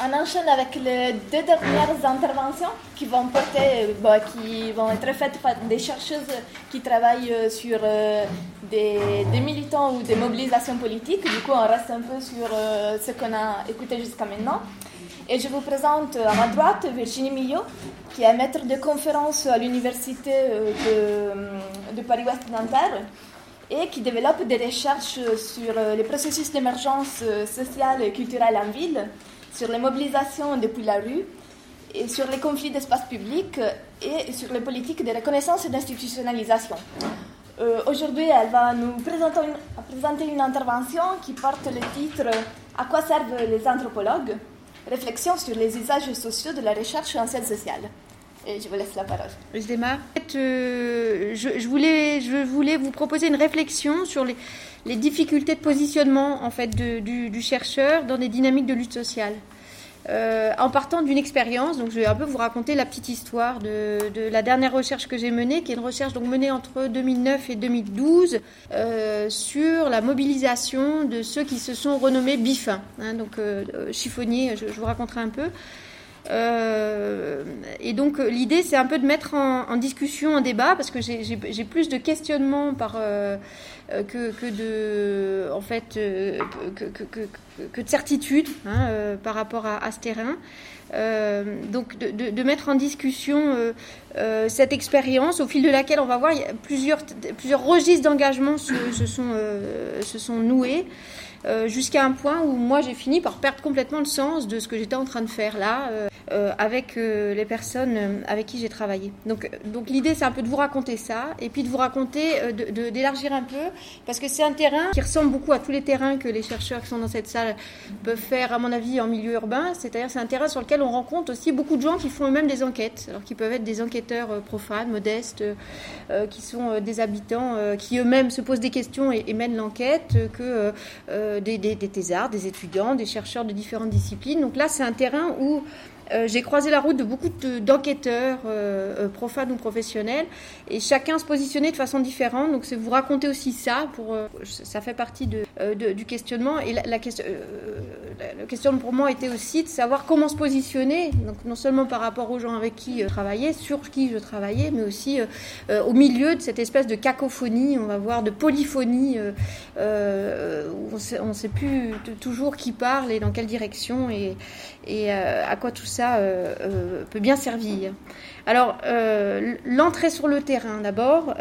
On enchaîne avec les deux dernières interventions qui vont porter, qui vont être faites par des chercheuses qui travaillent euh, sur euh, des, des, militants ou des mobilisations politiques. Du coup, on reste un peu sur euh, ce qu'on a écouté jusqu'à maintenant. Et je vous présente à ma droite Virginie Millot, qui est maître de conférence à l'université de, de Paris-Ouest Nanterre et qui développe des recherches sur les processus d'émergence sociale et culturelle en ville sur les mobilisations depuis la rue, et sur les conflits d'espace public et sur les politiques de reconnaissance et d'institutionnalisation. Euh, Aujourd'hui, elle va nous présenter une, intervention qui porte le titre À quoi servent les anthropologues? Réflexion sur les usages sociaux de la recherche en sciences sociales. Et je vous laisse la parole. Je démarre. Euh, je voulais vous proposer une réflexion sur les, les difficultés de positionnement en fait du, chercheur dans des dynamiques de lutte sociale. Euh, en partant d'une expérience, donc je vais un peu vous raconter la petite histoire de, la dernière recherche que j'ai menée, qui est une recherche donc menée entre 2009 et 2012 euh, sur la mobilisation de ceux qui se sont renommés bifins, hein, donc euh, chiffonniers. Je, je, vous raconterai un peu. Euh, et donc l'idée c'est un peu de mettre en, en, discussion, en débat, parce que j'ai plus de questionnements par euh, que, que, de en fait euh, que, que, que, de certitude hein, euh, par rapport à, à ce terrain. Euh, donc de, de, de, mettre en discussion cette expérience au fil de laquelle on va voir plusieurs, plusieurs registres d'engagement se, se, sont, se sont noués. Euh, jusqu'à un point où moi j'ai fini par perdre complètement le sens de ce que j'étais en train de faire là euh, euh, avec les personnes avec qui j'ai travaillé. Donc, donc l'idée c'est un peu de vous raconter ça et puis de vous raconter, d'élargir de, un peu parce que c'est un terrain qui ressemble beaucoup à tous les terrains que les chercheurs qui sont dans cette salle peuvent faire à mon avis en milieu urbain. C'est-à-dire c'est un terrain sur lequel on rencontre aussi beaucoup de gens qui font eux-mêmes des enquêtes, alors qui peuvent être des enquêteurs profanes, modestes, qui sont des habitants qui eux-mêmes se posent des questions et, et mènent l'enquête, que des, des, des thésards, des étudiants, des chercheurs de différentes disciplines. Donc là, c'est un terrain où euh, j'ai croisé la route de beaucoup d'enquêteurs, euh, profanes ou professionnels, et chacun se positionnait de façon différente. Donc, c'est vous raconter aussi ça, pour, euh, ça fait partie de, du questionnement. Et la, question, pour moi était aussi de savoir comment se positionner, donc non seulement par rapport aux gens avec qui je travaillais, sur qui je travaillais, mais aussi au milieu de cette espèce de cacophonie, on va voir, de polyphonie, où on ne sait plus toujours qui parle et dans quelle direction, et, à quoi tout ça euh, euh, peut bien servir. Alors, euh, l'entrée sur le terrain d'abord.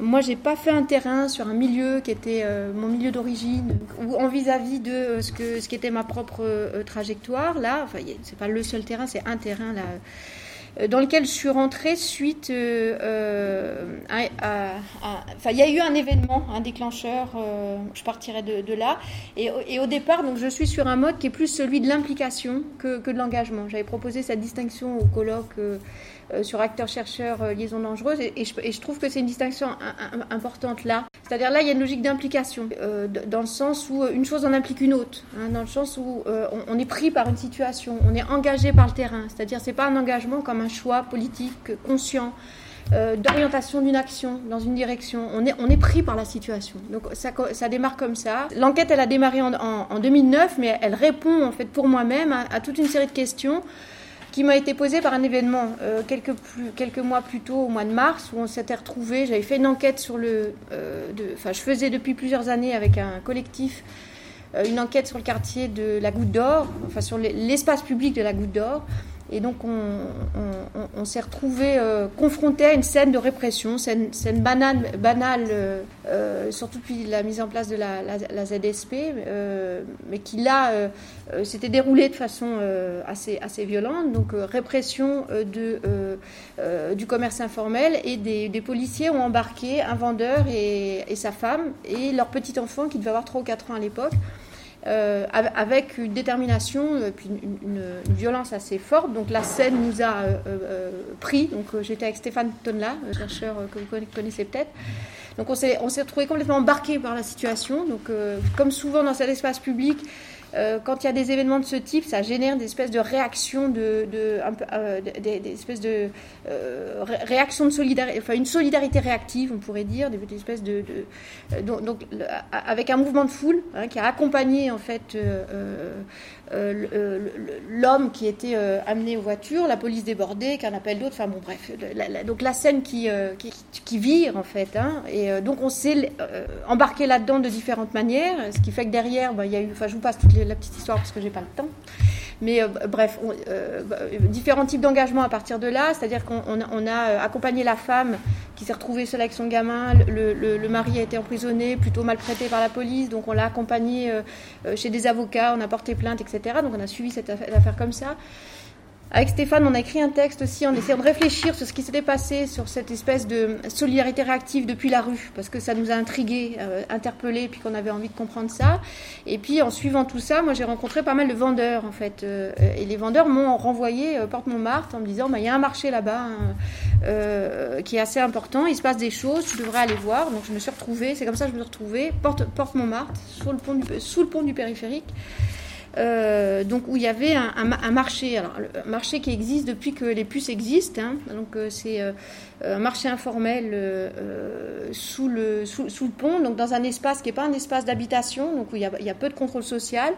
Moi, j'ai pas fait un terrain sur un milieu qui était mon milieu d'origine ou en vis-à-vis -vis de ce que ce qui était ma propre trajectoire. Là, enfin, c'est pas le seul terrain, c'est un terrain là dans lequel je suis rentrée suite euh, à, à, Enfin, il y a eu un événement, un déclencheur, euh, je partirai de, de là. Et, et, au départ, donc, je suis sur un mode qui est plus celui de l'implication que, que, de l'engagement. J'avais proposé cette distinction au colloque euh, euh, sur acteur-chercheur, euh, liaison dangereuse, et, je, trouve que c'est une distinction importante là. C'est-à-dire là, il y a une logique d'implication, euh, dans le sens où une chose en implique une autre, hein, dans le sens où euh, on, est pris par une situation, on est engagé par le terrain. C'est-à-dire c'est pas un engagement comme un choix politique conscient. Euh, d'orientation d'une action dans une direction. On est, on est pris par la situation. Donc ça, ça démarre comme ça. L'enquête, elle a démarré en, en, en, 2009, mais elle répond en fait pour moi-même à, toute une série de questions qui m'a été posée par un événement euh, quelques, mois plus tôt, au mois de mars, où on s'était retrouvés. J'avais fait une enquête sur le. Euh, enfin, je faisais depuis plusieurs années avec un collectif euh, une enquête sur le quartier de la Goutte d'Or, enfin sur l'espace public de la Goutte d'Or. Et donc on, s'est retrouvé euh, confronté à une scène de répression, scène, banale, euh, euh, surtout depuis la mise en place de la, ZSP, mais qui là s'était déroulée de façon assez, violente. Donc répression du commerce informel et des, des, policiers ont embarqué un vendeur et, et sa femme et leur petit enfant qui devait avoir 3 ou 4 ans à l'époque euh, avec une détermination et puis une, violence assez forte. Donc la scène nous a euh, euh, pris. Donc euh, j'étais avec Stéphane Tonla, chercheur que vous connaissez peut-être. Donc on s'est on s'est retrouvé complètement embarqué par la situation. Donc comme souvent dans cet espace public, quand il y a des événements de ce type, ça génère des espèces de réactions, de, de un peu, des, espèces de réactions de solidarité, enfin une solidarité réactive, on pourrait dire, des, espèces de, donc, avec un mouvement de foule hein, qui a accompagné en fait l'homme qui était amené aux voitures, la police débordée, qu'un appel d'autres, enfin bon bref, donc la scène qui, qui, qui vire en fait, hein, et donc on s'est embarqué là-dedans de différentes manières, ce qui fait que derrière, bah, il y a eu, enfin je vous passe toute la petite histoire parce que j'ai pas le temps, mais euh, bref, euh, différents types d'engagement à partir de là, c'est-à-dire qu'on on a euh, accompagné la femme qui s'est retrouvée seule avec son gamin, le, le, mari a été emprisonné, plutôt maltraité par la police, donc on l'a accompagné chez des avocats, on a porté plainte, etc. Donc on a suivi cette affaire comme ça. Avec Stéphane, on a écrit un texte aussi en essayant de réfléchir sur ce qui s'était passé, sur cette espèce de solidarité réactive depuis la rue, parce que ça nous a intrigués, euh, interpellés, puis qu'on avait envie de comprendre ça. Et puis en suivant tout ça, moi j'ai rencontré pas mal de vendeurs en fait, euh, et les vendeurs m'ont renvoyé euh, Porte Montmartre en me disant, bah, il y a un marché là-bas hein, qui est assez important, il se passe des choses, tu devrais aller voir. Donc je me suis retrouvée, c'est comme ça que je me suis retrouvée, Porte, Porte Montmartre, sous le pont sous le pont du périphérique. Euh, donc où il y avait un, marché, alors un marché qui existe depuis que les puces existent. Hein. donc euh, c'est euh, un marché informel sous, le, pont, donc dans un espace qui n'est pas un espace d'habitation, donc où il y, a, peu de contrôle social,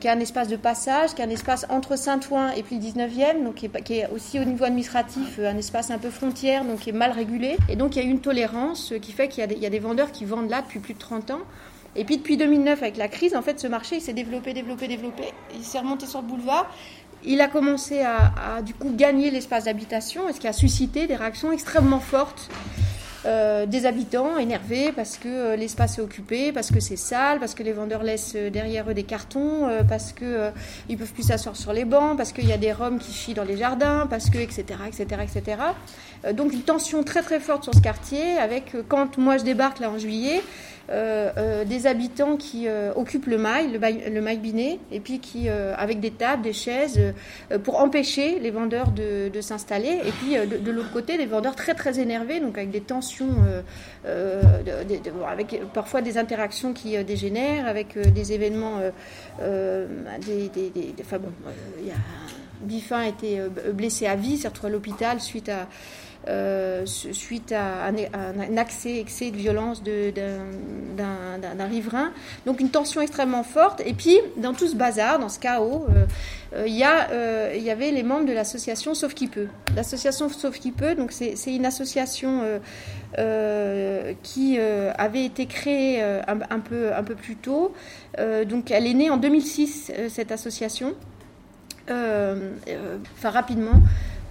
qui est un espace de passage, qui est un espace entre Saint-Ouen et puis le 19e, donc qui est, aussi au niveau administratif un espace un peu frontière, donc qui est mal régulé. Et donc il y a une tolérance qui fait qu'il y, y, a des vendeurs qui vendent là depuis plus de 30 ans. Et puis depuis 2009, avec la crise, en fait, ce marché s'est développé, développé, développé. Il s'est remonté sur le boulevard. Il a commencé à, du coup gagner l'espace d'habitation, ce qui a suscité des réactions extrêmement fortes euh, des habitants énervés parce que euh, l'espace est occupé, parce que c'est sale, parce que les vendeurs laissent euh, derrière eux des cartons, parce que ils peuvent plus s'asseoir sur les bancs, parce qu'il y a des roms qui chient dans les jardins, parce que etc etc etc. donc une tension très très forte sur ce quartier avec quand moi je débarque là en juillet. Euh, euh, des habitants qui euh, occupent le mail, le mail, le biné, et puis qui, avec des tables, des chaises, pour empêcher les vendeurs de, de s'installer. Et puis de, l'autre côté, des vendeurs très très énervés, donc avec des tensions, avec parfois des interactions qui dégénèrent, avec des événements, des, des, des, enfin bon, il y a Biffin a été blessé à vie, s'est retrouvé à l'hôpital suite à euh, suite à un, accès, excès de violence d'un riverain. Donc une tension extrêmement forte. Et puis, dans tout ce bazar, dans ce chaos, euh, euh, il y, y avait les membres de l'association Sauf qui peut. L'association Sauf qui peut, c'est une association qui avait été créée un, peu, un peu plus tôt. donc elle est née en 2006, cette association. enfin rapidement.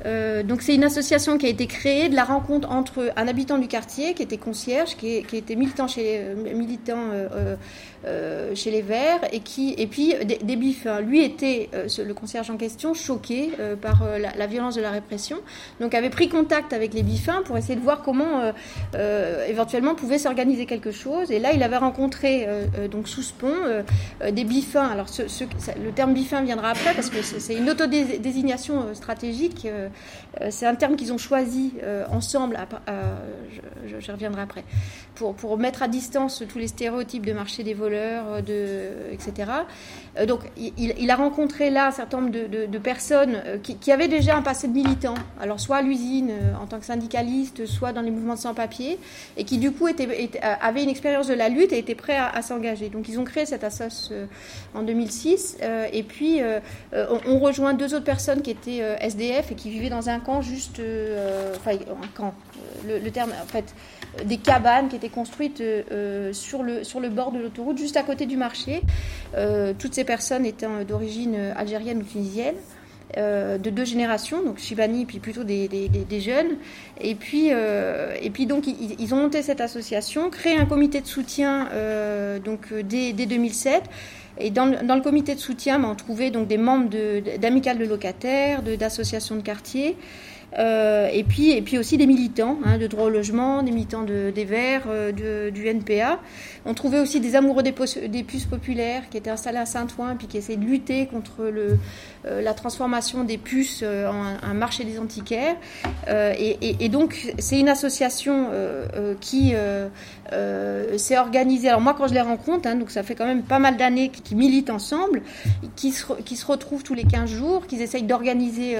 Euh, donc c'est une association qui a été créée de la rencontre entre un habitant du quartier qui était concierge, qui, qui était militant chez euh, militant euh, euh, chez les Verts et qui et puis des, des bifs. Hein. Lui était le concierge en question choqué par la, violence de la répression, donc avait pris contact avec les bifins pour essayer de voir comment éventuellement pouvait s'organiser quelque chose. Et là il avait rencontré donc sous ce pont des bifins. Alors ce, le terme bifin viendra après parce que c'est une autodésignation stratégique euh, c'est un terme qu'ils ont choisi euh, ensemble, je, reviendrai après, pour, pour mettre à distance tous les stéréotypes de marché des voleurs, euh, etc. donc il, a rencontré là un certain nombre de, personnes qui, avaient déjà un passé de militants, alors soit à l'usine en tant que syndicaliste, soit dans les mouvements de sans-papiers, et qui du coup avaient une expérience de la lutte et étaient prêts à, s'engager. Donc ils ont créé cette association en 2006, et puis on, on, rejoint deux autres personnes qui étaient SDF et qui vivaient dans un camp juste, euh, enfin un camp, euh, le, terme en fait, des cabanes qui étaient construites euh, sur, le, sur le bord de l'autoroute, juste à côté du marché. toutes ces personnes étaient d'origine algérienne ou tunisienne. de deux générations, donc Chibani, puis plutôt des, des, jeunes. Et puis, et puis donc, ils, ont monté cette association, créé un comité de soutien donc, dès, dès 2007. Et dans le, comité de soutien, ben, on trouvait donc des membres d'amicales de, locataires, d'associations de, quartier. Euh, et, puis, et puis aussi des militants hein, de droit au logement, des militants de, des Verts, euh, du NPA. On trouvait aussi des amoureux des, puces populaires qui étaient installés à Saint-Ouen puis qui essayaient de lutter contre euh, la transformation des puces en un marché des antiquaires. Et, et, donc c'est une association qui s'est organisée. Alors moi quand je les rencontre, hein, donc ça fait quand même pas mal d'années qu'ils militent ensemble, qui se, qui se retrouvent tous les 15 jours, qu'ils essayent d'organiser,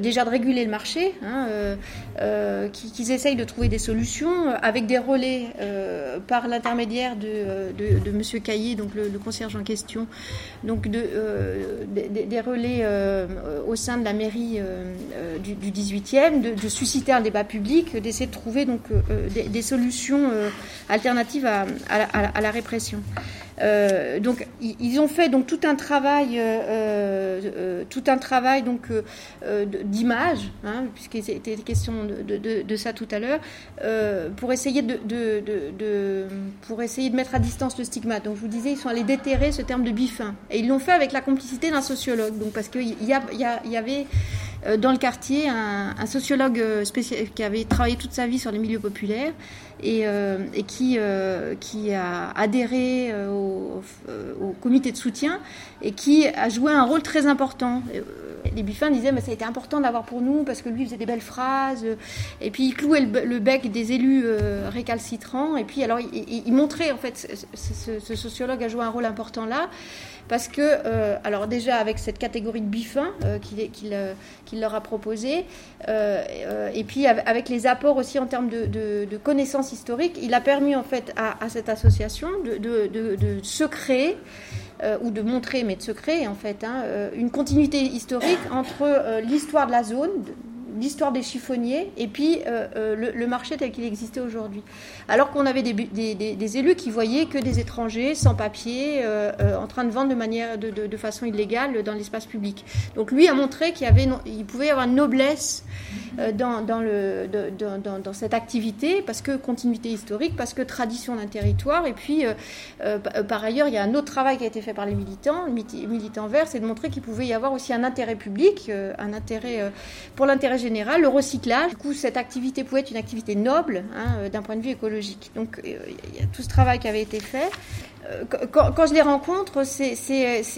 déjà de réguler le marché Hein, euh, euh, qu'ils essayent de trouver des solutions avec des relais euh, par l'intermédiaire de, de, Monsieur Caillé, donc le, concierge en question, donc de, des, relais au sein de la mairie du, 18e, de, susciter un débat public, d'essayer de trouver donc des, solutions alternatives à la répression. Euh, donc ils ont fait donc tout un travail, euh, euh, tout un travail donc d'image, hein, puisqu'il était question de, ça tout à l'heure, pour essayer de, pour essayer de mettre à distance le stigmate. Donc je vous disais, ils sont allés déterrer ce terme de bifin, et ils l'ont fait avec la complicité d'un sociologue. Donc parce qu'il y, avait dans le quartier un, sociologue qui avait travaillé toute sa vie sur les milieux populaires et, et qui, qui a adhéré au euh, au, comité de soutien et qui a joué un rôle très important. Euh, les Buffins disaient mais ça a été important d'avoir pour nous parce que lui faisait des belles phrases et puis il clouait le, bec des élus euh, récalcitrants et puis alors il, montrait en fait ce, sociologue a joué un rôle important là parce que, alors déjà avec cette catégorie de bifins qu'il leur a proposé, et puis avec les apports aussi en termes de, connaissances historiques, il a permis en fait à, cette association de, de se créer, euh, ou de montrer, mais de se créer en fait, hein, euh, une continuité historique entre euh, l'histoire de la zone, l'histoire des chiffonniers et puis le, marché tel qu'il existait aujourd'hui. Alors qu'on avait des, élus qui voyaient que des étrangers sans papier en train de vendre de, manière, de, façon illégale dans l'espace public. Donc lui a montré qu'il pouvait y avoir une noblesse dans, dans, cette activité parce que continuité historique, parce que tradition d'un territoire et puis par ailleurs il y a un autre travail qui a été fait par les militants, militants verts, c'est de montrer qu'il pouvait y avoir aussi un intérêt public, euh, un intérêt euh, pour l'intérêt général, le recyclage. Du coup, cette activité pouvait être une activité noble hein, euh, d'un point de vue écologique. Donc, il y a tout ce travail qui avait été fait. Quand, je les rencontre, c'est,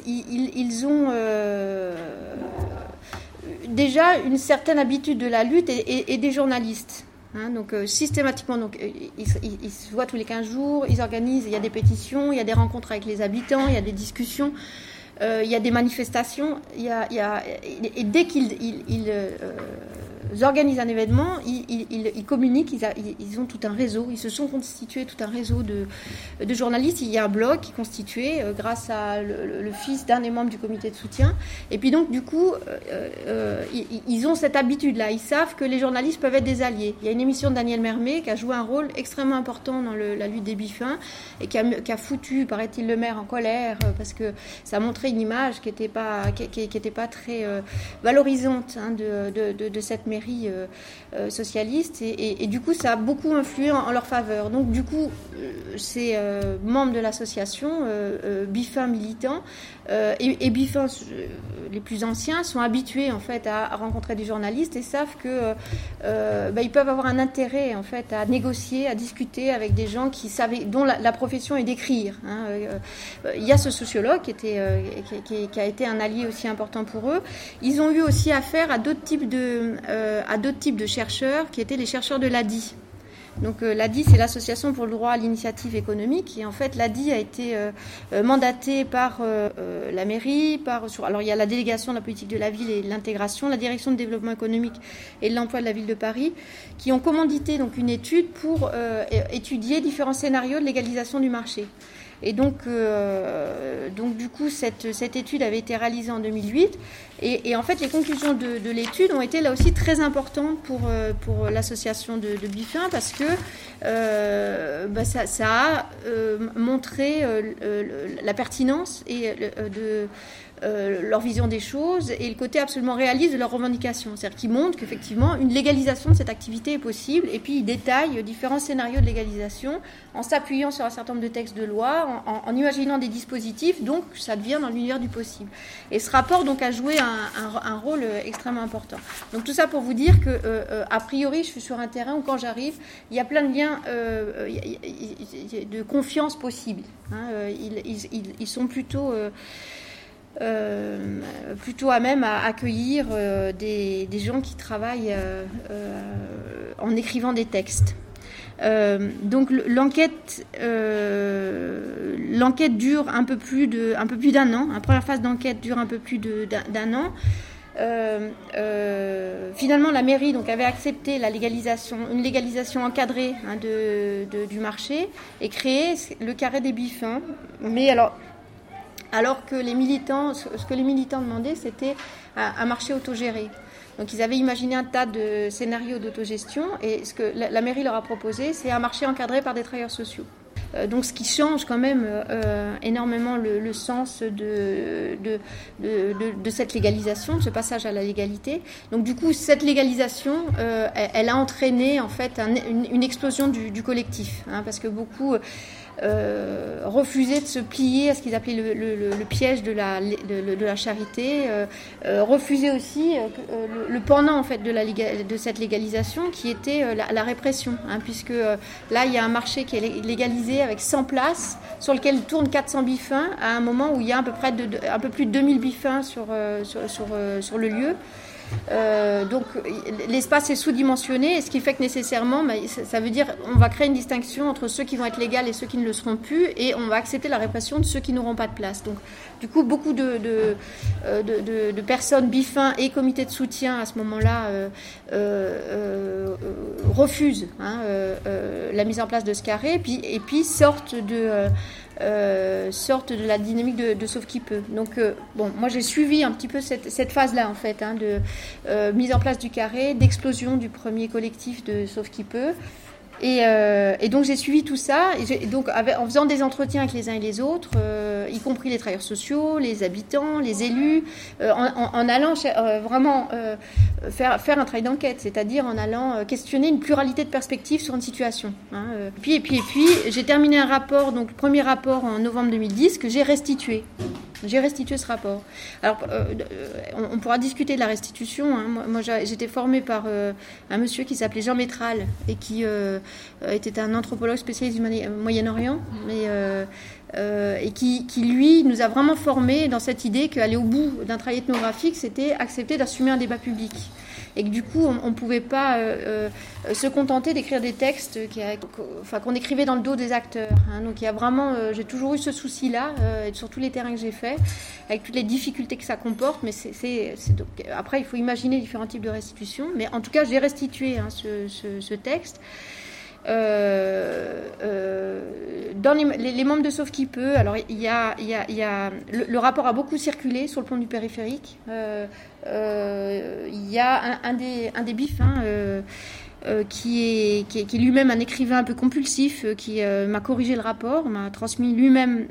ils, ont déjà une certaine habitude de la lutte et des journalistes. Hein, donc euh, systématiquement, donc, euh, ils, se voient tous les 15 jours, ils organisent, il y a des pétitions, il y a des rencontres avec les habitants, il y a des discussions, euh, il y a des manifestations, il y a, et, dès qu'ils organisent un événement, ils, communiquent, ils, ont tout un réseau, ils se sont constitués tout un réseau de, journalistes. Il y a un blog qui est constitué euh, grâce à le, fils d'un des membres du comité de soutien. Et puis donc, du coup, euh, euh, ils, ont cette habitude-là. Ils savent que les journalistes peuvent être des alliés. Il y a une émission de Daniel Mermet qui a joué un rôle extrêmement important dans la lutte des bifins et qui a, foutu, paraît-il, le maire en colère parce que ça montrait une image qui n'était pas, qui, pas très valorisante hein, de, de, de cette mairie euh, euh, socialiste et, du coup ça a beaucoup influé en, leur faveur. Donc du coup euh, ces membres de l'association, bifins militants et, et bifins les plus anciens sont habitués en fait à, rencontrer des journalistes et savent que bah, ils peuvent avoir un intérêt en fait à négocier, à discuter avec des gens qui savaient, dont la, profession est d'écrire. Hein. Il y a ce sociologue qui, était, qui, a été un allié aussi important pour eux. Ils ont eu aussi affaire à d'autres types de, à d'autres types de chercheurs qui étaient les chercheurs de l'ADI. Donc euh, l'ADI, c'est l'Association pour le droit à l'initiative économique. Et en fait, l'ADI a été euh, mandaté par la mairie, par, alors il y a la délégation de la politique de la ville et l'intégration, la direction de développement économique et de l'emploi de la ville de Paris, qui ont commandité donc une étude pour étudier différents scénarios de légalisation du marché. Et donc, euh, donc du coup, cette, cette, étude avait été réalisée en 2008. Et, en fait, les conclusions de, l'étude ont été là aussi très importantes pour, euh, pour l'association de, de Bifin parce que euh, bah, ça, ça, a montré la pertinence et de euh, leur vision des choses et le côté absolument réaliste de leurs revendications. C'est-à-dire qu'ils montrent qu'effectivement, une légalisation de cette activité est possible et puis ils détaillent différents scénarios de légalisation en s'appuyant sur un certain nombre de textes de loi, en, imaginant des dispositifs, donc ça devient dans l'univers du possible. Et ce rapport donc a joué un, rôle extrêmement important. Donc tout ça pour vous dire que, euh, euh, a priori, je suis sur un terrain où quand j'arrive, il y a plein de liens de confiance possibles. Hein. ils, sont plutôt... Euh, plutôt à même à accueillir euh, des, gens qui travaillent euh, en écrivant des textes. donc l'enquête, l'enquête dure un peu plus de, un peu plus d'un an. La première phase d'enquête dure un peu plus d'un an. finalement, la mairie donc avait accepté la légalisation, une légalisation encadrée hein, de, du marché et créé le carré des bifins. Mais alors, alors que les militants, ce que les militants demandaient, c'était un marché autogéré. Donc ils avaient imaginé un tas de scénarios d'autogestion et ce que la, mairie leur a proposé, c'est un marché encadré par des travailleurs sociaux. Euh, donc ce qui change quand même euh, énormément le, sens de cette légalisation, de ce passage à la légalité. Donc du coup, cette légalisation, euh, elle, a entraîné en fait une, explosion du, collectif, hein, parce que beaucoup euh, refuser de se plier à ce qu'ils appelaient le, piège de la, de, la charité, euh, euh, refuser aussi le, pendant en fait de, la, de cette légalisation qui était la, répression, hein, puisque là il y a un marché qui est légalisé avec 100 places sur lequel tournent 400 bifins à un moment où il y a à peu près de, un peu plus de 2000 bifins sur, sur, sur, sur le lieu. Euh, donc l'espace est sous-dimensionné, ce qui fait que nécessairement, bah, ça veut dire on va créer une distinction entre ceux qui vont être légaux et ceux qui ne le seront plus, et on va accepter la répression de ceux qui n'auront pas de place. Donc du coup, beaucoup de, euh, personnes, bifins et comités de soutien à ce moment-là euh, refusent hein, la mise en place de ce carré, et puis sortent de euh, sorte de la dynamique de, de Sauf qui peut. Donc, euh, bon, moi j'ai suivi un petit peu cette, cette phase-là, en fait, hein, de euh, mise en place du carré, d'explosion du premier collectif de Sauf qui peut. Euh, et, donc j'ai suivi tout ça, et, donc en faisant des entretiens avec les uns et les autres, euh, y compris les travailleurs sociaux, les habitants, les élus, euh, en, allant vraiment faire, faire un travail d'enquête, c'est-à-dire en allant questionner une pluralité de perspectives sur une situation. Hein, puis, et puis, et puis, j'ai terminé un rapport, donc le premier rapport en novembre 2010, que j'ai restitué. J'ai restitué ce rapport. Alors, on, pourra discuter de la restitution. Hein. Moi, j'étais formée par un monsieur qui s'appelait Jean Métral et qui était un anthropologue spécialiste du Moyen-Orient, et qui, qui, lui, nous a vraiment formés dans cette idée qu'aller au bout d'un travail ethnographique, c'était accepter d'assumer un débat public et que du coup on ne pouvait pas euh, euh, se contenter d'écrire des textes qu'on écrivait dans le dos des acteurs. Hein. Donc il y a vraiment, euh, j'ai toujours eu ce souci-là sur tous les terrains que j'ai faits, avec toutes les difficultés que ça comporte. Mais après il faut imaginer différents types de restitution. Mais en tout cas j'ai restitué hein, ce, texte. Dans les, membres de Sauf qui peut, alors il y a, il y a, le, rapport a beaucoup circulé sur le pont du périphérique. Euh, il y a un, des, un des bifs hein, euh, euh, qui est, qui est, lui-même un écrivain un peu compulsif, qui m'a corrigé le rapport, m'a transmis lui-même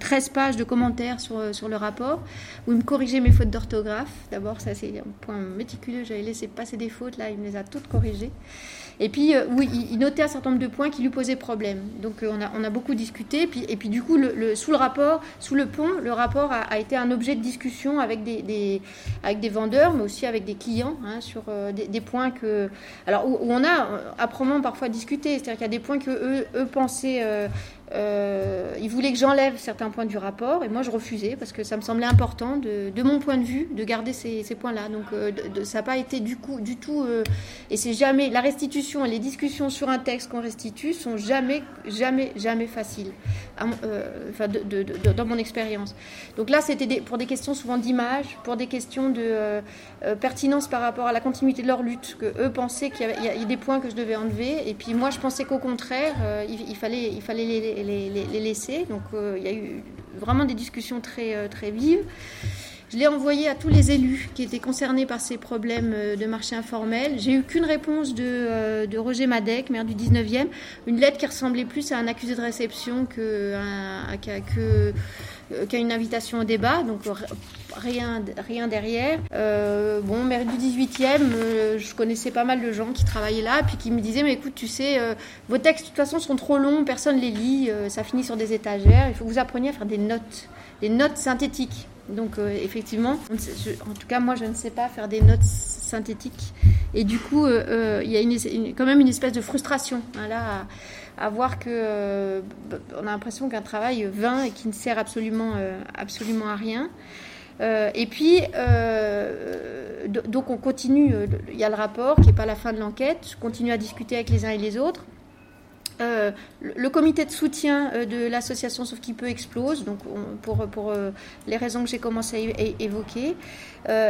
13 pages de commentaires sur, sur le rapport, où il me corrigeait mes fautes d'orthographe. D'abord, ça c'est un point méticuleux, j'avais laissé passer des fautes, là il me les a toutes corrigées. Et puis, euh, oui, il, notait un certain nombre de points qui lui posaient problème. Donc, euh, on, a, on, a, beaucoup discuté. Et puis, et puis du coup, le, sous le rapport, sous le pont, le rapport a, été un objet de discussion avec des, des, avec des vendeurs, mais aussi avec des clients, hein, sur euh, des, points que. Alors, où, on a âprement parfois discuté. C'est-à-dire qu'il y a des points que eux, eux pensaient euh, il voulait que j'enlève certains points du rapport et moi je refusais parce que ça me semblait important de, mon point de vue de garder ces, points-là. Donc euh, ça n'a pas été du coup du tout euh, et c'est jamais la restitution et les discussions sur un texte qu'on restitue sont jamais jamais jamais faciles enfin, dans mon expérience. Donc là c'était pour des questions souvent d'image, pour des questions de pertinence par rapport à la continuité de leur lutte que eux pensaient qu'il y, avait des points que je devais enlever et puis moi je pensais qu'au contraire il, il, fallait il fallait les les, les, laisser. Donc euh, il y a eu vraiment des discussions très, euh, très vives. Je l'ai envoyé à tous les élus qui étaient concernés par ces problèmes de marché informel. J'ai eu qu'une réponse de, de, Roger Madec, maire du 19e, une lettre qui ressemblait plus à un accusé de réception euh, qui a une invitation au débat, donc rien, rien derrière. Euh, bon, maire du 18e, euh, je connaissais pas mal de gens qui travaillaient là, puis qui me disaient, mais écoute, tu sais, vos textes de toute façon sont trop longs, personne les lit, ça finit sur des étagères, il faut que vous appreniez à faire des notes, des notes synthétiques. Donc effectivement, en tout cas moi je ne sais pas faire des notes synthétiques. Et du coup, il y a une, quand même une espèce de frustration hein, là à voir que euh, on a l'impression qu'un travail vain et qui ne sert absolument, euh, absolument à rien. Euh, et puis, donc on continue, il y a le rapport qui n'est pas la fin de l'enquête, je continue à discuter avec les uns et les autres. Euh, le comité de soutien euh, de l'association Sauf qui peut explose, donc pour, pour euh, les raisons que j'ai commencé à évoquer.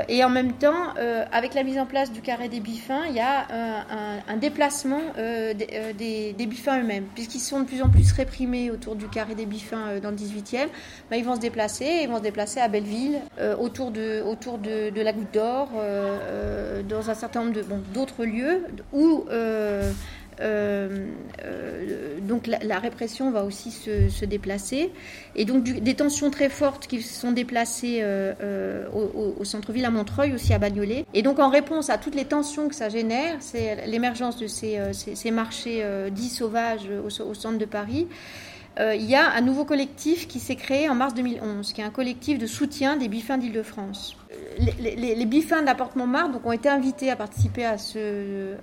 et en même temps, avec la mise en place du carré des bifins, il y a un, déplacement des, des, bifins eux-mêmes, puisqu'ils sont de plus en plus réprimés autour du carré des bifins dans le 18e. Ben, ils vont se déplacer, ils vont se déplacer à Belleville, autour de, autour de, de la Goutte d'Or, dans un certain nombre d'autres lieux où euh, euh, donc la, répression va aussi se, déplacer. Et donc des tensions très fortes qui se sont déplacées euh, au, centre-ville à Montreuil, aussi à Bagnolet. Et donc en réponse à toutes les tensions que ça génère, c'est l'émergence de ces, ces, marchés dits sauvages au, centre de Paris. Il y a un nouveau collectif qui s'est créé en mars 2011, qui est un collectif de soutien des bifins d'Île-de-France les, bifins de la Montmartre donc, ont été invités à participer à, ce,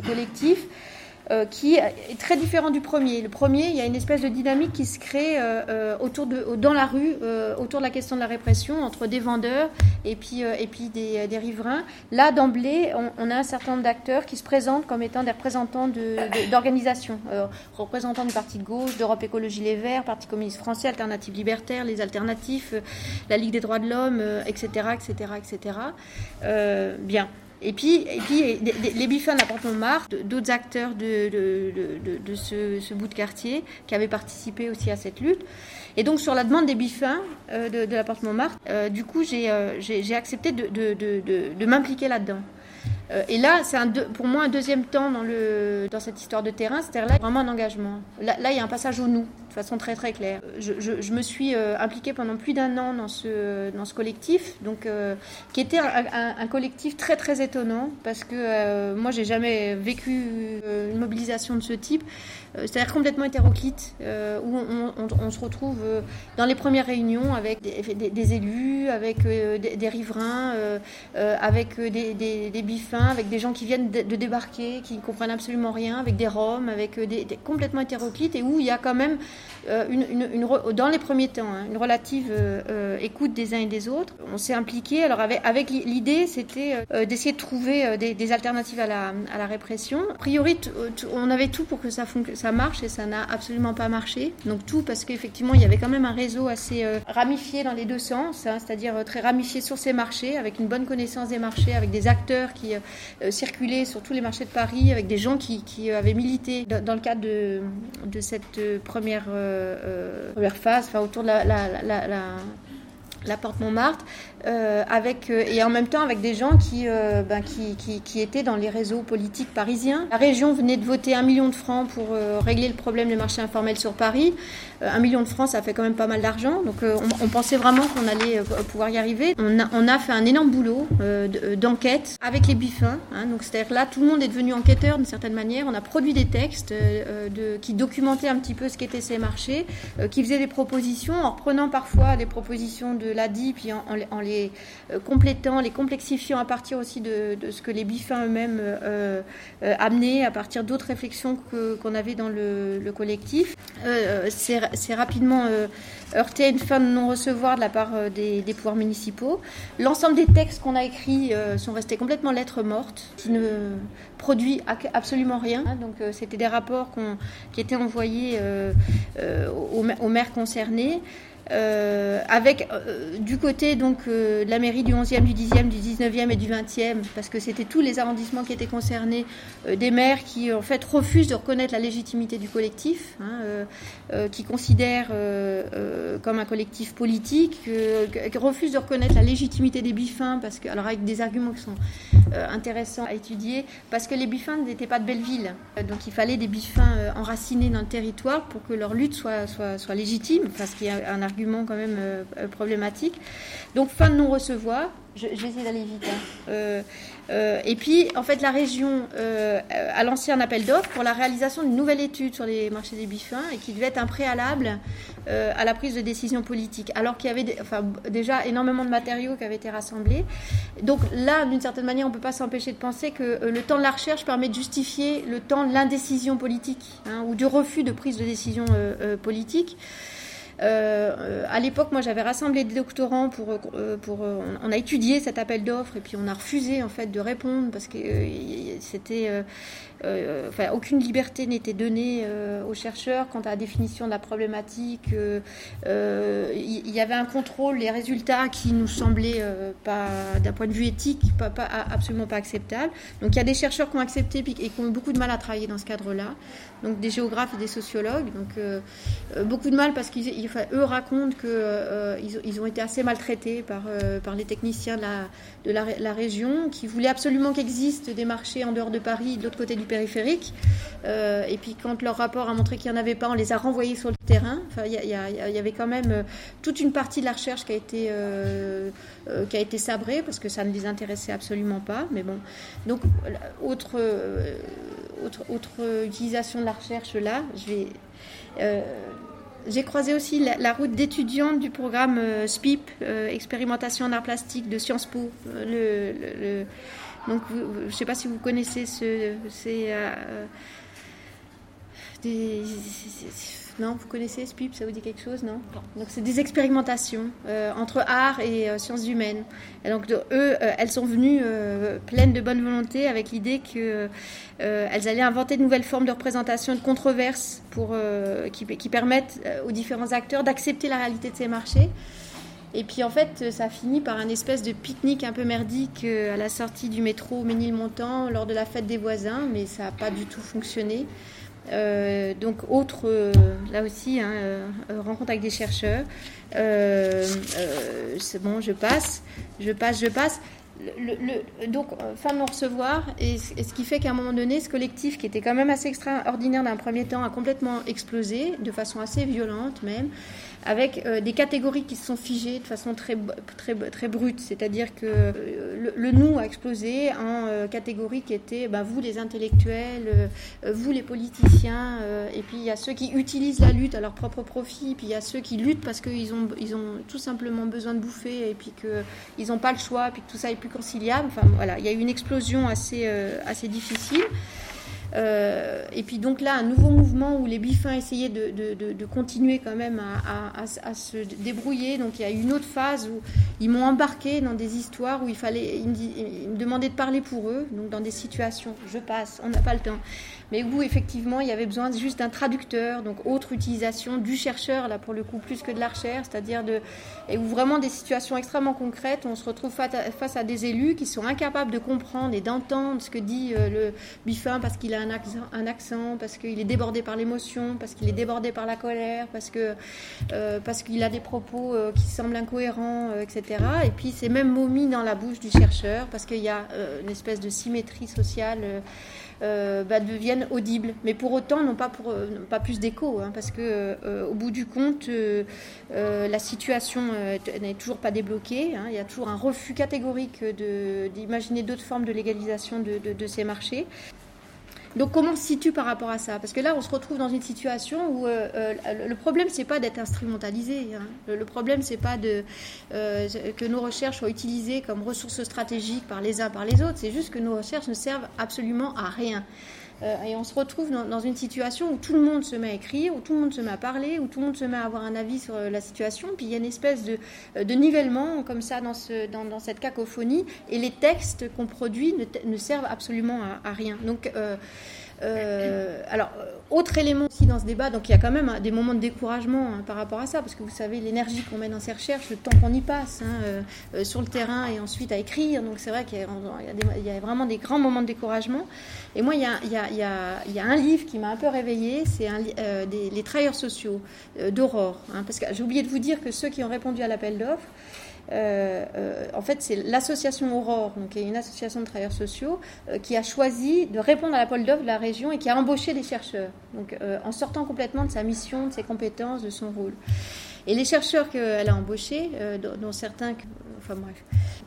collectif. Euh, qui est très différent du premier. Le premier, il y a une espèce de dynamique qui se crée euh, euh, autour de, dans la rue, autour de la question de la répression, entre des vendeurs et puis, et puis des, des riverains. Là, d'emblée, on, a un certain nombre d'acteurs qui se présentent comme étant des représentants d'organisations, de, représentants du Parti de gauche, d'Europe Écologie Les Verts, Parti communiste français, Alternative Libertaire, les Alternatifs, la Ligue des droits de l'homme, etc., etc., etc. bien. Et puis, et puis les bifins de la Porte Montmartre, d'autres acteurs de, de, de ce, bout de quartier qui avaient participé aussi à cette lutte. Et donc, sur la demande des bifins euh, de, la Porte Montmartre, euh, du coup, euh, j'ai accepté de, m'impliquer là-dedans. et là, c'est pour moi un deuxième temps dans, le, dans cette histoire de terrain, c'est-à-dire là, vraiment un engagement. Là, il y a un passage au nous de façon très très claire. Je, je, me suis euh, impliquée pendant plus d'un an dans ce, dans ce collectif, donc, euh, qui était un, un, collectif très très étonnant, parce que euh, moi j'ai jamais vécu une mobilisation de ce type, c'est-à-dire complètement hétéroclite, où on, on, se retrouve dans les premières réunions avec des, des, élus, avec des, riverains, avec des, des, bifins, avec des gens qui viennent de, débarquer, qui ne comprennent absolument rien, avec des roms, avec des, complètement hétéroclites, et où il y a quand même euh, une, dans les premiers temps, hein, une relative euh, euh, écoute des uns et des autres. On s'est impliqué. Alors avec, l'idée, c'était d'essayer de trouver des, alternatives à la, à la, répression. A priori, on avait tout pour que ça, ça marche et ça n'a absolument pas marché. Donc tout parce qu'effectivement, il y avait quand même un réseau assez ramifié dans les deux sens, hein, c'est-à-dire très ramifié sur ces marchés, avec une bonne connaissance des marchés, avec des acteurs qui circulaient sur tous les marchés de Paris, avec des gens qui, qui avaient milité dans, le cadre de, de cette première première phase, enfin, autour de la, la, la, la porte Montmartre, euh, euh, et en même temps avec des gens qui, ben, qui, étaient dans les réseaux politiques parisiens. La région venait de voter un million de francs pour régler le problème des marchés informels sur Paris. un million de francs, ça fait quand même pas mal d'argent. Donc on, pensait vraiment qu'on allait pouvoir y arriver. On a, fait un énorme boulot d'enquête avec les bifins. Hein, donc c'est-à-dire là, tout le monde est devenu enquêteur d'une certaine manière. On a produit des textes qui documentaient un petit peu ce qu'étaient ces marchés, qui faisaient des propositions en reprenant parfois les propositions de l'ADI, puis en, les euh, complétant, les complexifiant à partir aussi de, ce que les bifins eux-mêmes euh, euh, amenaient, à partir d'autres réflexions qu'on avait dans le, collectif. C'est rapidement heurté à une fin de non-recevoir de la part des, pouvoirs municipaux. L'ensemble des textes qu'on a écrits sont restés complètement lettres mortes, qui ne produit absolument rien. Donc c'était des rapports qui étaient envoyés aux maires concernés. Euh, avec euh, du côté donc euh, de la mairie du 11e, du 10e, du 19e et du 20e, parce que c'était tous les arrondissements qui étaient concernés, des maires qui en fait refusent de reconnaître la légitimité du collectif, hein, qui considèrent comme un collectif politique, qui refusent de reconnaître la légitimité des bifins, parce que alors avec des arguments qui sont intéressants à étudier, parce que les bifins n'étaient pas de Belleville, donc il fallait des bifins enracinés dans le territoire pour que leur lutte soit, soit, légitime, parce qu'il y a un argument quand même euh, euh, problématique. Donc fin de non-recevoir, je, vais essayer d'aller vite. Hein. Euh, et puis, en fait, la région a lancé un appel d'offres pour la réalisation d'une nouvelle étude sur les marchés des bifins et qui devait être un préalable à la prise de décision politique. Alors qu'il y avait enfin, déjà énormément de matériaux qui avaient été rassemblés. Donc là, d'une certaine manière, on ne peut pas s'empêcher de penser que le temps de la recherche permet de justifier le temps de l'indécision politique hein, ou du refus de prise de décision politique. Euh, à l'époque, moi, j'avais rassemblé des doctorants pour, euh, pour, on a étudié cet appel d'offres et puis on a refusé en fait de répondre parce que euh, c'était, enfin, aucune liberté n'était donnée aux chercheurs quant à la définition de la problématique. Il y, avait un contrôle, les résultats qui nous semblaient pas, d'un point de vue éthique, pas, absolument pas acceptable. Donc, il y a des chercheurs qui ont accepté et qui ont eu beaucoup de mal à travailler dans ce cadre-là. Donc, des géographes et des sociologues. Donc, beaucoup de mal parce qu'ils eux racontent qu'ils euh, ont été assez maltraités par, euh, les techniciens de, la, région, qui voulaient absolument qu'existent des marchés en dehors de Paris, de l'autre côté du périphérique. Euh, et puis quand leur rapport a montré qu'il n'y en avait pas, on les a renvoyés sur le terrain. Il y, y, avait quand même toute une partie de la recherche qui a été, qui a été sabrée parce que ça ne les intéressait absolument pas. Mais bon, donc autre, autre, autre utilisation de la recherche là, je vais j'ai croisé aussi la, route d'étudiante du programme euh, SPIP, euh, expérimentation en art plastique de Sciences Po. Euh, donc, je ne sais pas si vous connaissez ce, des, non, vous connaissez SPIP, ça vous dit quelque chose, non Donc c'est des expérimentations euh, entre art et euh, sciences humaines. Et donc eux, euh, elles sont venues pleines de bonne volonté avec l'idée qu'elles allaient inventer de nouvelles formes de représentation de controverses pour, qui, qui, permettent aux différents acteurs d'accepter la réalité de ces marchés. Et puis en fait, ça finit par un espèce de pique-nique un peu merdique à la sortie du métro Ménilmontant lors de la fête des voisins, mais ça n'a pas du tout fonctionné. Euh, donc autre, euh, là aussi, hein, euh, rencontre avec des chercheurs. c'est bon, je passe, je passe, je passe. Donc, fin de non recevoir, et, ce qui fait qu'à un moment donné, ce collectif, qui était quand même assez extraordinaire d'un premier temps, a complètement explosé, de façon assez violente même avec euh, des catégories qui se sont figées de façon très, très, très brute. C'est-à-dire que euh, le, nous a explosé en euh, catégories qui étaient bah, vous les intellectuels, vous les politiciens, et puis il y a ceux qui utilisent la lutte à leur propre profit, puis il y a ceux qui luttent parce qu'ils ont, ils ont tout simplement besoin de bouffer, et puis qu'ils n'ont pas le choix, et puis que tout ça est plus conciliable. Enfin voilà, il y a eu une explosion assez, assez difficile. Euh, et puis donc là, un nouveau mouvement où les bifins essayaient de, continuer quand même à, se débrouiller. Donc il y a eu une autre phase où ils m'ont embarqué dans des histoires où il fallait, ils me, demandaient de parler pour eux, donc dans des situations, je passe, on n'a pas le temps mais où effectivement il y avait besoin juste d'un traducteur, donc autre utilisation du chercheur, là pour le coup plus que de la recherche, c'est-à-dire de. et où vraiment des situations extrêmement concrètes, on se retrouve face à, des élus qui sont incapables de comprendre et d'entendre ce que dit euh, le Biffin parce qu'il a un accent, parce qu'il est débordé par l'émotion, parce qu'il est débordé par la colère, parce que euh, parce qu'il a des propos euh, qui semblent incohérents, etc. Et puis c'est même mots mis dans la bouche du chercheur parce qu'il y a une espèce de symétrie sociale euh, bah, deviennent audibles. Mais pour autant, non pas, euh, pas plus d'écho, hein, parce que euh, au bout du compte, la situation n'est toujours pas débloquée. Hein. il y a toujours un refus catégorique d'imaginer d'autres formes de légalisation de ces marchés. Donc comment se situe par rapport à ça? Parce que là, on se retrouve dans une situation où euh, euh, le problème, c'est pas d'être instrumentalisé. Hein. Le, problème, c'est pas de, euh, que nos recherches soient utilisées comme ressources stratégiques par les uns par les autres. C'est juste que nos recherches ne servent absolument à rien. Euh, et on se retrouve dans, une situation où tout le monde se met à écrire, où tout le monde se met à parler, où tout le monde se met à avoir un avis sur euh, la situation. Puis il y a une espèce de, euh, nivellement comme ça dans, cette cacophonie. Et les textes qu'on produit ne, servent absolument à, rien. Donc alors, autre élément aussi dans ce débat, donc il y a quand même hein, des moments de découragement hein, par rapport à ça, parce que vous savez, l'énergie qu'on met dans ces recherches, le temps qu'on y passe hein, sur le terrain et ensuite à écrire, donc c'est vrai qu'il y, a vraiment des grands moments de découragement. Et moi, il y a, il y a, il y a un livre qui m'a un peu réveillée, c'est Les travailleurs sociaux d'Aurore, parce que j'ai oublié de vous dire que ceux qui ont répondu à l'appel d'offres, euh, euh, en fait, c'est l'association Aurore, donc une association de travailleurs sociaux, euh, qui a choisi de répondre à l'appel d'offres de la région et qui a embauché des chercheurs, donc en sortant complètement de sa mission, de ses compétences, de son rôle. Et les chercheurs qu'elle a embauchés, dont certains, enfin bref,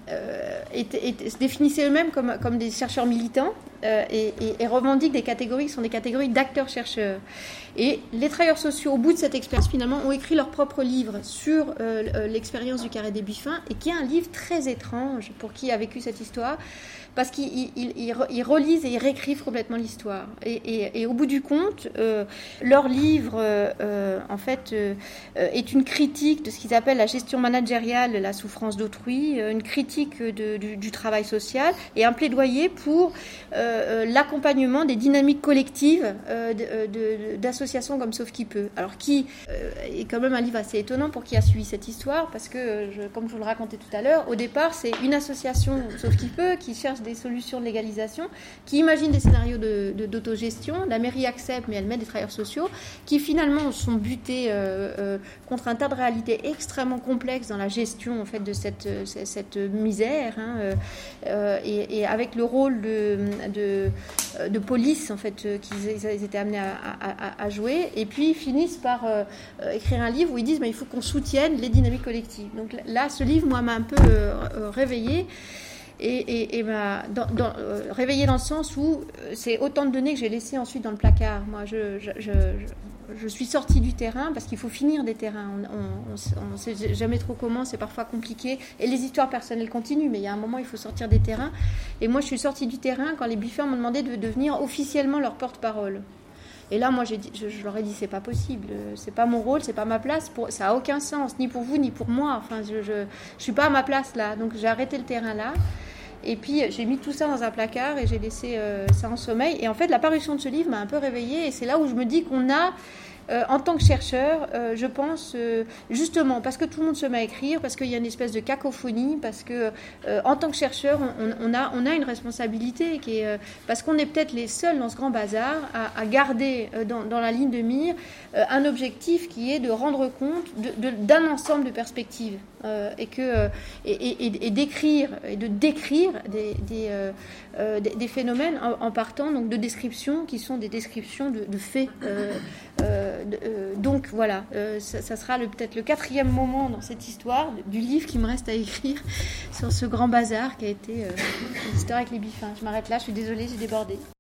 se définissaient eux-mêmes comme, des chercheurs militants et, et, revendiquent des catégories qui sont des catégories d'acteurs-chercheurs. Et les travailleurs sociaux, au bout de cette expérience, finalement, ont écrit leur propre livre sur euh, euh, l'expérience du carré des Buffins, et qui est un livre très étrange pour qui a vécu cette histoire, parce qu'ils relisent et ils réécrivent complètement l'histoire. Et, au bout du compte, euh, leur livre, en fait, est une critique de ce qu'ils appellent la gestion managériale, la souffrance d'autrui, une critique du, travail social, et un plaidoyer pour l'accompagnement des dynamiques collectives d'associations comme Sauf qui peut. Alors qui euh, est quand même un livre assez étonnant pour qui a suivi cette histoire, parce que, comme je vous le racontais tout à l'heure, au départ c'est une association Sauf qui peut qui cherche des solutions de légalisation, qui imagine des scénarios d'autogestion. De, la mairie accepte, mais elle met des travailleurs sociaux, qui finalement sont butés euh, euh, contre un tas de réalités extrêmement complexes dans la gestion en fait de cette, cette misère, hein, et, avec le rôle de, de, de police en fait qu'ils étaient amenés à, jouer, et puis ils finissent par euh, euh, écrire un livre où ils disent mais il faut qu'on soutienne les dynamiques collectives. Donc là, ce livre, moi, m'a un peu euh, réveillé et, et, dans, réveillé dans le sens où c'est autant de données que j'ai laissées ensuite dans le placard. Moi, je, suis sortie du terrain parce qu'il faut finir des terrains. On ne sait jamais trop comment, c'est parfois compliqué. Et les histoires personnelles continuent, mais il y a un moment, il faut sortir des terrains. Et moi, je suis sortie du terrain quand les buffeurs m'ont demandé de devenir officiellement leur porte-parole. Et là, moi, dit, je, leur ai dit, c'est pas possible, c'est pas mon rôle, c'est pas ma place, ça a aucun sens, ni pour vous, ni pour moi. Enfin, je, je, je suis pas à ma place là. Donc, j'ai arrêté le terrain là. Et puis j'ai mis tout ça dans un placard et j'ai laissé euh, ça en sommeil. Et en fait, la parution de ce livre m'a un peu réveillée. Et c'est là où je me dis qu'on a euh, en tant que chercheur, euh, je pense justement parce que tout le monde se met à écrire, parce qu'il y a une espèce de cacophonie, parce que en tant que chercheur, on, a, une responsabilité parce qu'on est peut-être les seuls dans ce grand bazar à, garder dans, la ligne de mire un objectif qui est de rendre compte d'un ensemble de perspectives et que et, d'écrire et de décrire des, des, phénomènes en, partant donc de descriptions qui sont des descriptions de, faits. Euh, euh, donc voilà, euh, ça, sera peut-être le quatrième moment dans cette histoire du livre qui me reste à écrire sur ce grand bazar qui a été l'histoire avec les bifins. Je m'arrête là, je suis désolée, j'ai débordé.